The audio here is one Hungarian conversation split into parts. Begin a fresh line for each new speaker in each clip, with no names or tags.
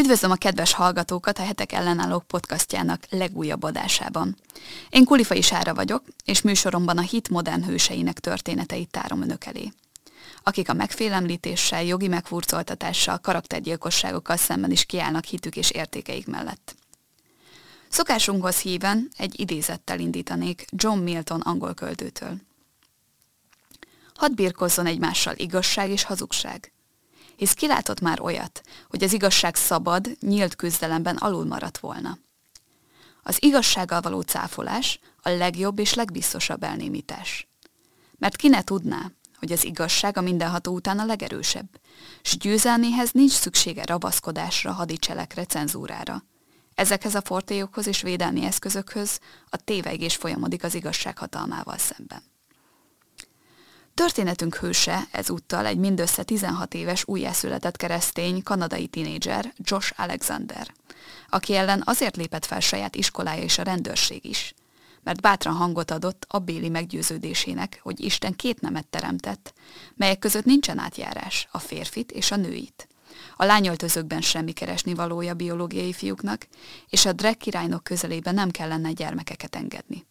Üdvözlöm a kedves hallgatókat a Hetek ellenállók podcastjának legújabb adásában. Én Kulifai Sára vagyok, és műsoromban a hit modern hőseinek történeteit tárom önök elé. Akik a megfélemlítéssel, jogi megfurcoltatással, karaktergyilkosságokkal szemben is kiállnak hitük és értékeik mellett. Szokásunkhoz híven egy idézettel indítanék John Milton angol költőtől. Hadd birkozzon egymással igazság és hazugság – hisz kilátott már olyat, hogy az igazság szabad, nyílt küzdelemben alul maradt volna. Az igazsággal való cáfolás a legjobb és legbiztosabb elnémítás. Mert ki ne tudná, hogy az igazság a mindenható után a legerősebb, s győzelméhez nincs szüksége rabaszkodásra, hadicselekre, cenzúrára. Ezekhez a fortélyokhoz és védelmi eszközökhöz a téveigés folyamodik az igazság hatalmával szemben. Történetünk hőse ezúttal egy mindössze 16 éves újjászületett keresztény kanadai tinédzser, Josh Alexander, aki ellen azért lépett fel saját iskolája és a rendőrség is, mert bátran hangot adott a béli meggyőződésének, hogy Isten két nemet teremtett, melyek között nincsen átjárás, a férfit és a nőit. A lányöltözőkben semmi keresni valója biológiai fiúknak, és a drag királynok közelében nem kellene gyermekeket engedni.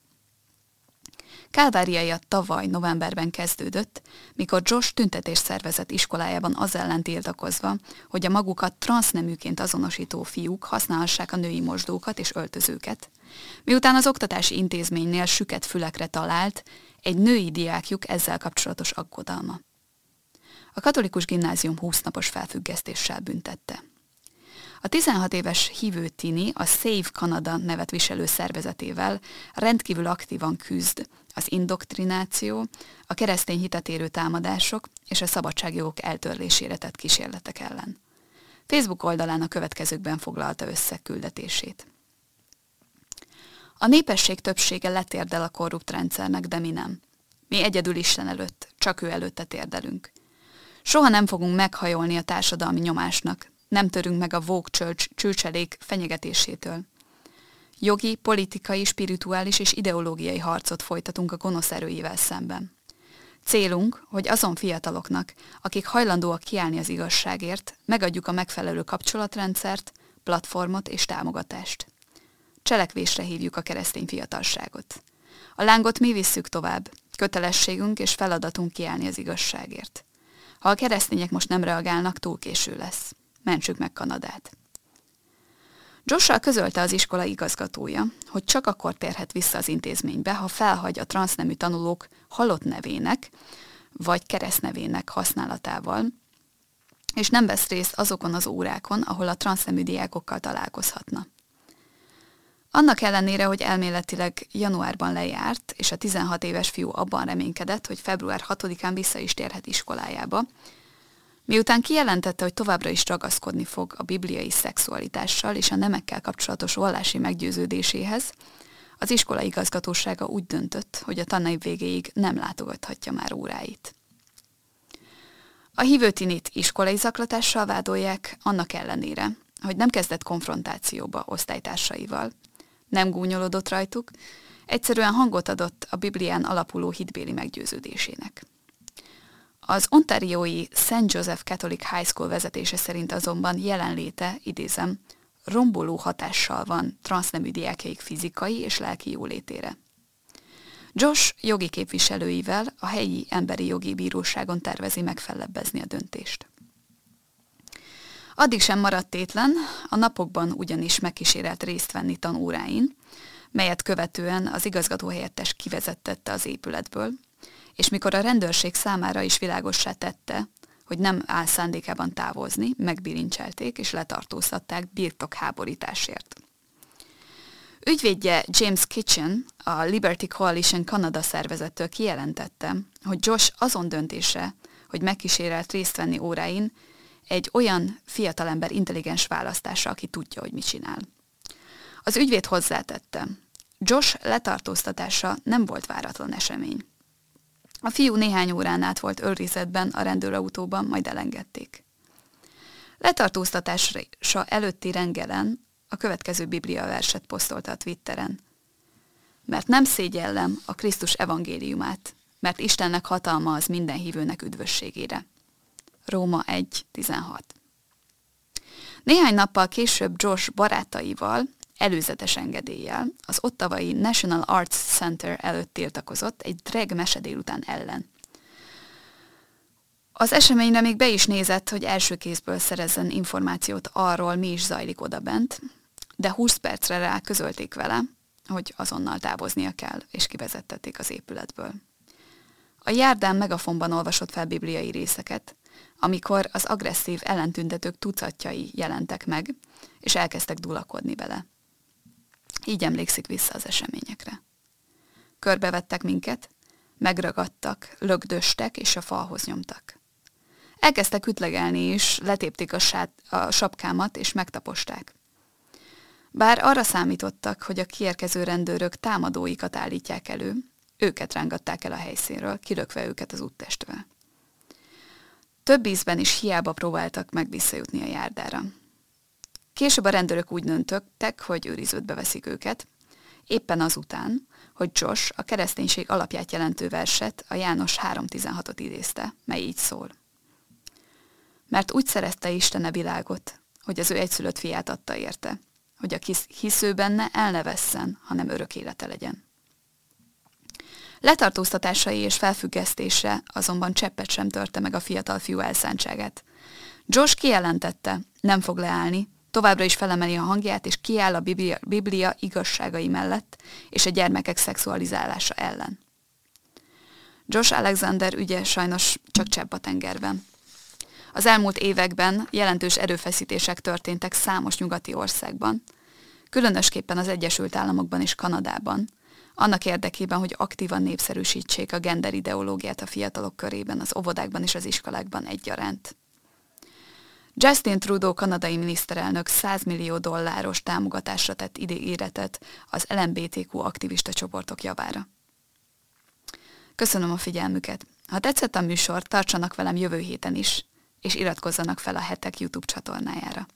Kálváriája tavaly novemberben kezdődött, mikor Josh tüntetés szervezett iskolájában az ellen tiltakozva, hogy a magukat transzneműként azonosító fiúk használhassák a női mosdókat és öltözőket. Miután az oktatási intézménynél süket fülekre talált, egy női diákjuk ezzel kapcsolatos aggodalma. A katolikus gimnázium 20 napos felfüggesztéssel büntette. A 16 éves hívő Tini a Save Canada nevet viselő szervezetével rendkívül aktívan küzd az indoktrináció, a keresztény hitet érő támadások és a szabadságjogok eltörlésére tett kísérletek ellen. Facebook oldalán a következőkben foglalta össze küldetését. A népesség többsége letérdel a korrupt rendszernek, de mi nem. Mi egyedül Isten előtt, csak ő előtte térdelünk. Soha nem fogunk meghajolni a társadalmi nyomásnak, nem törünk meg a Vogue Church csőcselék fenyegetésétől. Jogi, politikai, spirituális és ideológiai harcot folytatunk a gonosz erőivel szemben. Célunk, hogy azon fiataloknak, akik hajlandóak kiállni az igazságért, megadjuk a megfelelő kapcsolatrendszert, platformot és támogatást. Cselekvésre hívjuk a keresztény fiatalságot. A lángot mi visszük tovább, kötelességünk és feladatunk kiállni az igazságért. Ha a keresztények most nem reagálnak, túl késő lesz. Mentsük meg Kanadát. Joshua közölte az iskola igazgatója, hogy csak akkor térhet vissza az intézménybe, ha felhagy a transznemű tanulók halott nevének, vagy keresztnevének használatával, és nem vesz részt azokon az órákon, ahol a transznemű diákokkal találkozhatna. Annak ellenére, hogy elméletileg januárban lejárt, és a 16 éves fiú abban reménykedett, hogy február 6-án vissza is térhet iskolájába, Miután kijelentette, hogy továbbra is ragaszkodni fog a bibliai szexualitással és a nemekkel kapcsolatos vallási meggyőződéséhez, az iskola igazgatósága úgy döntött, hogy a tanév végéig nem látogathatja már óráit. A hívőtinit iskolai zaklatással vádolják, annak ellenére, hogy nem kezdett konfrontációba osztálytársaival, nem gúnyolodott rajtuk, egyszerűen hangot adott a Biblián alapuló hitbéli meggyőződésének. Az ontariói St. Joseph Catholic High School vezetése szerint azonban jelenléte, idézem, romboló hatással van transznemű diákjaik fizikai és lelki jólétére. Josh jogi képviselőivel a helyi emberi jogi bíróságon tervezi megfellebbezni a döntést. Addig sem maradt tétlen, a napokban ugyanis megkísérelt részt venni tanóráin, melyet követően az igazgatóhelyettes kivezettette az épületből, és mikor a rendőrség számára is világossá tette, hogy nem áll szándékában távozni, megbilincselték és letartóztatták birtokháborításért. Ügyvédje James Kitchen, a Liberty Coalition Canada szervezettől kijelentette, hogy Josh azon döntése, hogy megkísérelt részt venni óráin, egy olyan fiatalember intelligens választása, aki tudja, hogy mit csinál. Az ügyvéd hozzátette, Josh letartóztatása nem volt váratlan esemény. A fiú néhány órán át volt őrizetben a rendőrautóban, majd elengedték. Letartóztatása előtti rengelen a következő Biblia verset posztolta a Twitteren. Mert nem szégyellem a Krisztus evangéliumát, mert Istennek hatalma az minden hívőnek üdvösségére. Róma 1.16 Néhány nappal később Josh barátaival, előzetes engedéllyel az ottavai National Arts Center előtt tiltakozott egy drag mese délután ellen. Az eseményre még be is nézett, hogy első kézből szerezzen információt arról, mi is zajlik odabent, de 20 percre rá közölték vele, hogy azonnal távoznia kell, és kivezettették az épületből. A járdán megafonban olvasott fel bibliai részeket, amikor az agresszív ellentüntetők tucatjai jelentek meg, és elkezdtek dulakodni vele. Így emlékszik vissza az eseményekre. Körbevettek minket, megragadtak, lögdöstek és a falhoz nyomtak. Elkezdtek ütlegelni is, letépték a, sát, a sapkámat és megtaposták. Bár arra számítottak, hogy a kiérkező rendőrök támadóikat állítják elő, őket rángatták el a helyszínről, kilökve őket az úttestvel. Több ízben is hiába próbáltak meg visszajutni a járdára. Később a rendőrök úgy döntöttek, hogy őriződbe veszik őket, éppen azután, hogy Josh a kereszténység alapját jelentő verset, a János 3.16-ot idézte, mely így szól. Mert úgy szerezte Isten a világot, hogy az ő egyszülött fiát adta érte, hogy a hisző benne el ne vesszen, hanem örök élete legyen. Letartóztatásai és felfüggesztése azonban cseppet sem törte meg a fiatal fiú elszántságát. Josh kijelentette, nem fog leállni, továbbra is felemeli a hangját, és kiáll a Biblia, Biblia igazságai mellett és a gyermekek szexualizálása ellen. Josh Alexander ügye sajnos csak csepp a tengerben. Az elmúlt években jelentős erőfeszítések történtek számos nyugati országban, különösképpen az Egyesült Államokban és Kanadában, annak érdekében, hogy aktívan népszerűsítsék a gender ideológiát a fiatalok körében, az óvodákban és az iskolákban egyaránt. Justin Trudeau kanadai miniszterelnök 100 millió dolláros támogatásra tett ígéretet az LMBTQ aktivista csoportok javára. Köszönöm a figyelmüket! Ha tetszett a műsor, tartsanak velem jövő héten is, és iratkozzanak fel a hetek YouTube csatornájára.